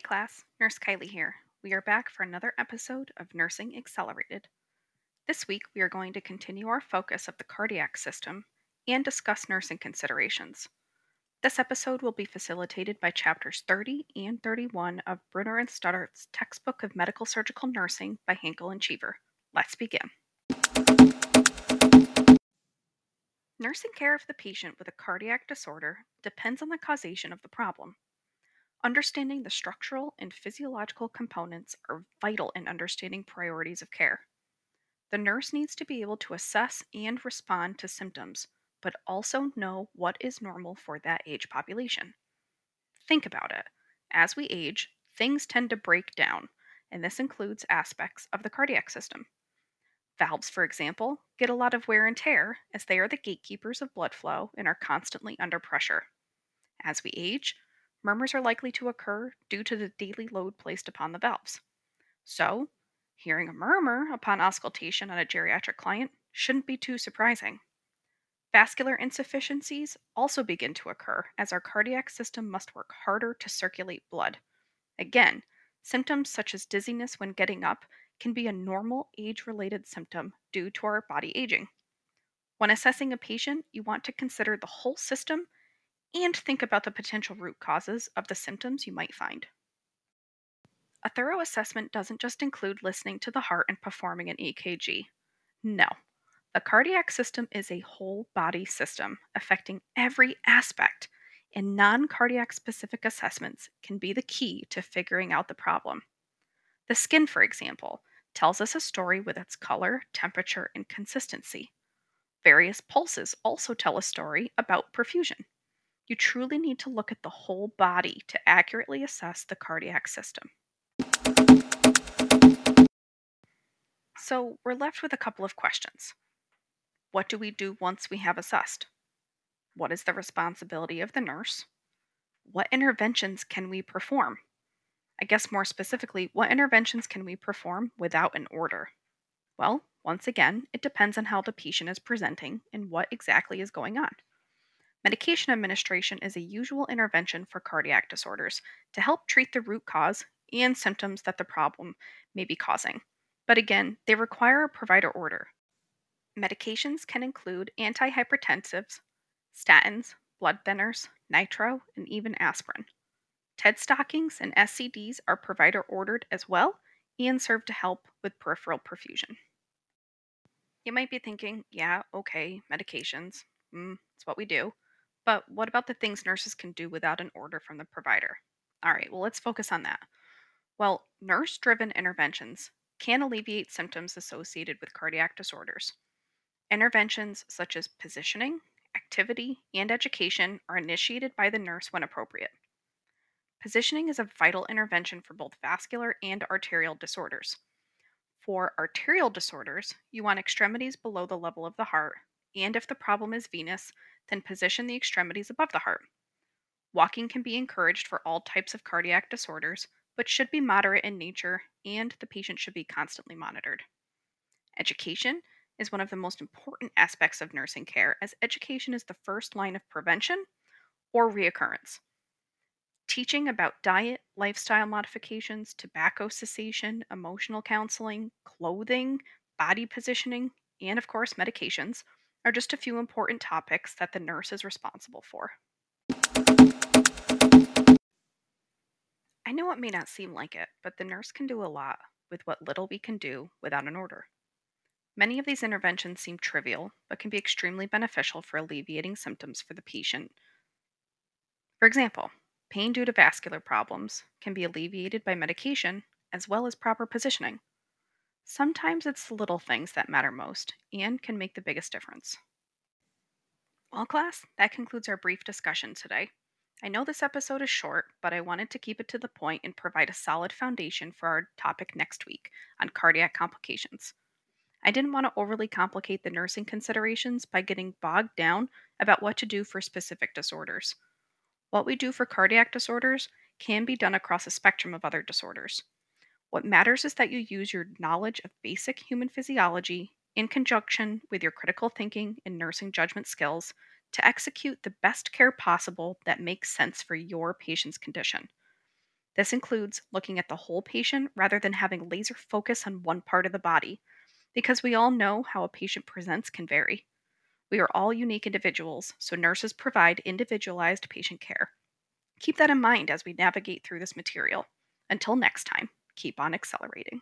class, Nurse Kylie here. We are back for another episode of Nursing Accelerated. This week, we are going to continue our focus of the cardiac system and discuss nursing considerations. This episode will be facilitated by chapters 30 and 31 of Brunner and Suddarth's Textbook of Medical Surgical Nursing by Hinkle and Cheever. Let's begin. Nursing care of the patient with a cardiac disorder depends on the causation of the problem. Understanding the structural and physiological components are vital in understanding priorities of care. The nurse needs to be able to assess and respond to symptoms, but also know what is normal for that age population. Think about it. As we age, things tend to break down, and this includes aspects of the cardiac system. Valves, for example, get a lot of wear and tear as they are the gatekeepers of blood flow and are constantly under pressure. As we age, murmurs are likely to occur due to the daily load placed upon the valves. So, hearing a murmur upon auscultation on a geriatric client shouldn't be too surprising. Vascular insufficiencies also begin to occur as our cardiac system must work harder to circulate blood. Again, symptoms such as dizziness when getting up can be a normal age related symptom due to our body aging. When assessing a patient, you want to consider the whole system and think about the potential root causes of the symptoms you might find. A thorough assessment doesn't just include listening to the heart and performing an EKG. No, the cardiac system is a whole body system affecting every aspect, and non cardiac specific assessments can be the key to figuring out the problem. The skin, for example, tells us a story with its color, temperature, and consistency. Various pulses also tell a story about perfusion. You truly need to look at the whole body to accurately assess the cardiac system. So, we're left with a couple of questions. What do we do once we have assessed? What is the responsibility of the nurse? What interventions can we perform? I guess more specifically, what interventions can we perform without an order? Well, once again, it depends on how the patient is presenting and what exactly is going on. Medication administration is a usual intervention for cardiac disorders to help treat the root cause and symptoms that the problem may be causing. But again, they require a provider order. Medications can include antihypertensives, statins, blood thinners, nitro, and even aspirin. TED stockings and SCDs are provider ordered as well and serve to help with peripheral perfusion. You might be thinking, yeah, okay, medications, mm, it's what we do. But what about the things nurses can do without an order from the provider? All right, well, let's focus on that. Well, nurse driven interventions can alleviate symptoms associated with cardiac disorders. Interventions such as positioning, activity, and education are initiated by the nurse when appropriate. Positioning is a vital intervention for both vascular and arterial disorders. For arterial disorders, you want extremities below the level of the heart, and if the problem is venous, then position the extremities above the heart. Walking can be encouraged for all types of cardiac disorders, but should be moderate in nature, and the patient should be constantly monitored. Education is one of the most important aspects of nursing care, as education is the first line of prevention or reoccurrence. Teaching about diet, lifestyle modifications, tobacco cessation, emotional counseling, clothing, body positioning, and of course, medications are just a few important topics that the nurse is responsible for. I know it may not seem like it, but the nurse can do a lot with what little we can do without an order. Many of these interventions seem trivial, but can be extremely beneficial for alleviating symptoms for the patient. For example, pain due to vascular problems can be alleviated by medication as well as proper positioning. Sometimes it's the little things that matter most and can make the biggest difference. Well, class, that concludes our brief discussion today. I know this episode is short, but I wanted to keep it to the point and provide a solid foundation for our topic next week on cardiac complications. I didn't want to overly complicate the nursing considerations by getting bogged down about what to do for specific disorders. What we do for cardiac disorders can be done across a spectrum of other disorders. What matters is that you use your knowledge of basic human physiology in conjunction with your critical thinking and nursing judgment skills to execute the best care possible that makes sense for your patient's condition. This includes looking at the whole patient rather than having laser focus on one part of the body, because we all know how a patient presents can vary. We are all unique individuals, so nurses provide individualized patient care. Keep that in mind as we navigate through this material. Until next time, keep on accelerating.